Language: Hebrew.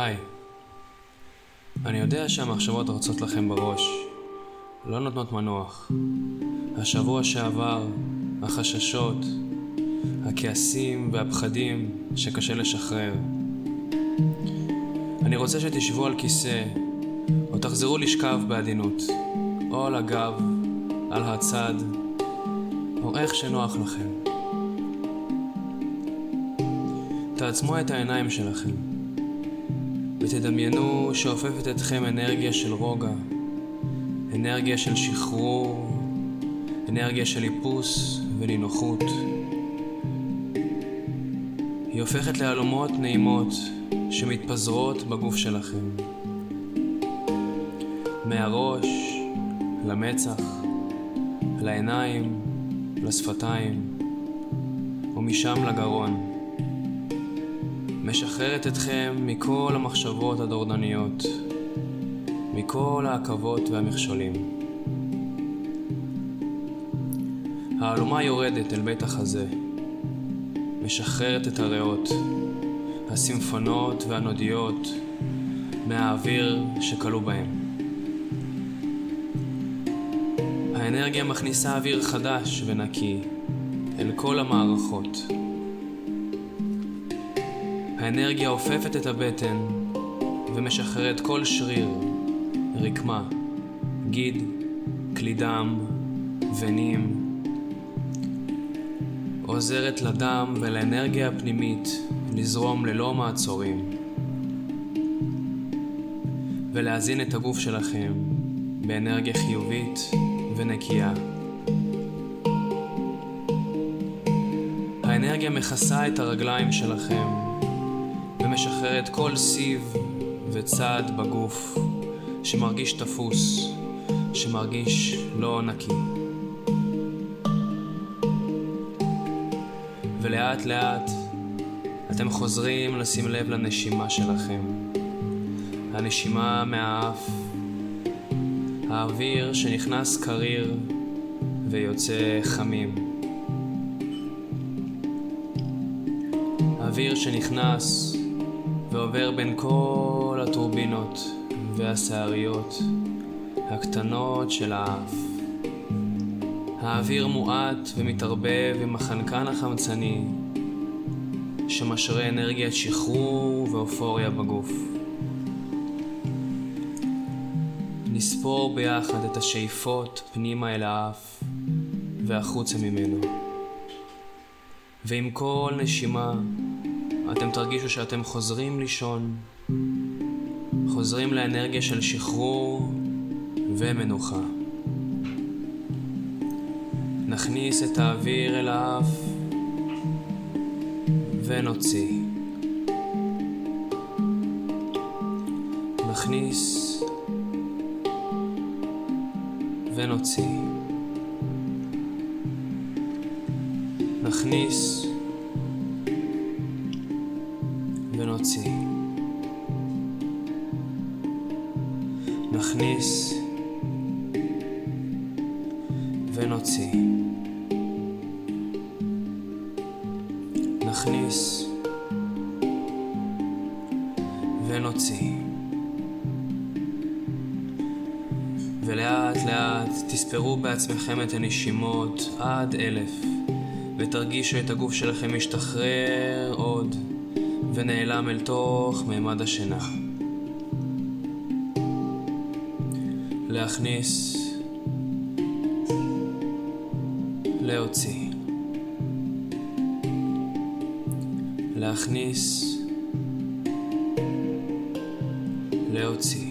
היי. אני יודע שהמחשבות רצות לכם בראש, לא נותנות מנוח. השבוע שעבר, החששות, הכעסים והפחדים שקשה לשחרר. אני רוצה שתשבו על כיסא, או תחזרו לשכב בעדינות, או על הגב, על הצד, או איך שנוח לכם. תעצמו את העיניים שלכם, ותדמיינו שאופפת אתכם אנרגיה של רוגע, אנרגיה של שחרור, אנרגיה של איפוס ונינוחות. היא הופכת להלומות נעימות שמתפזרות בגוף שלכם. מהראש למצח, לעיניים, לשפתיים, ומשם לגרון. משחררת אתכם מכל המחשבות הדורדניות, מכל העכבות והמכשולים. ההלומה יורדת אל בית החזה, משחררת את הריאות, הסימפונות והנודיות מהאוויר שכלו בהם. האנרגיה מכניסה אוויר חדש ונקי אל כל המערכות. האנרגיה עופפת את הבטן ומשחררת כל שריר, רקמה, גיד, כלי דם, ונים. עוזרת לדם ולאנרגיה הפנימית לזרום ללא מעצורים ולהזין את הגוף שלכם באנרגיה חיובית ונקייה. האנרגיה מכסה את הרגליים שלכם ומשחררת כל סיב וצד בגוף שמרגיש תפוס, שמרגיש לא נקי. ולאט לאט אתם חוזרים לשים לב לנשימה שלכם. הנשימה מהאף, האוויר שנכנס קריר ויוצא חמים. אוויר שנכנס ועובר בין כל הטורבינות והשעריות הקטנות של האף. האוויר מועט ומתערבב עם החנקן החמצני שמשרה אנרגיית שחרור ואופוריה בגוף. נספור ביחד את השאיפות פנימה אל האף והחוצה ממנו. ועם כל נשימה אתם תרגישו שאתם חוזרים לישון, חוזרים לאנרגיה של שחרור ומנוחה. נכניס את האוויר אל האף ונוציא. נכניס ונוציא. נכניס ונוציא. נכניס ונוציא. נכניס ונוציא. ולאט לאט תספרו בעצמכם את הנשימות עד אלף, ותרגישו את הגוף שלכם משתחרר. ונעלם אל תוך מימד השינה. להכניס, להוציא. להכניס, להוציא.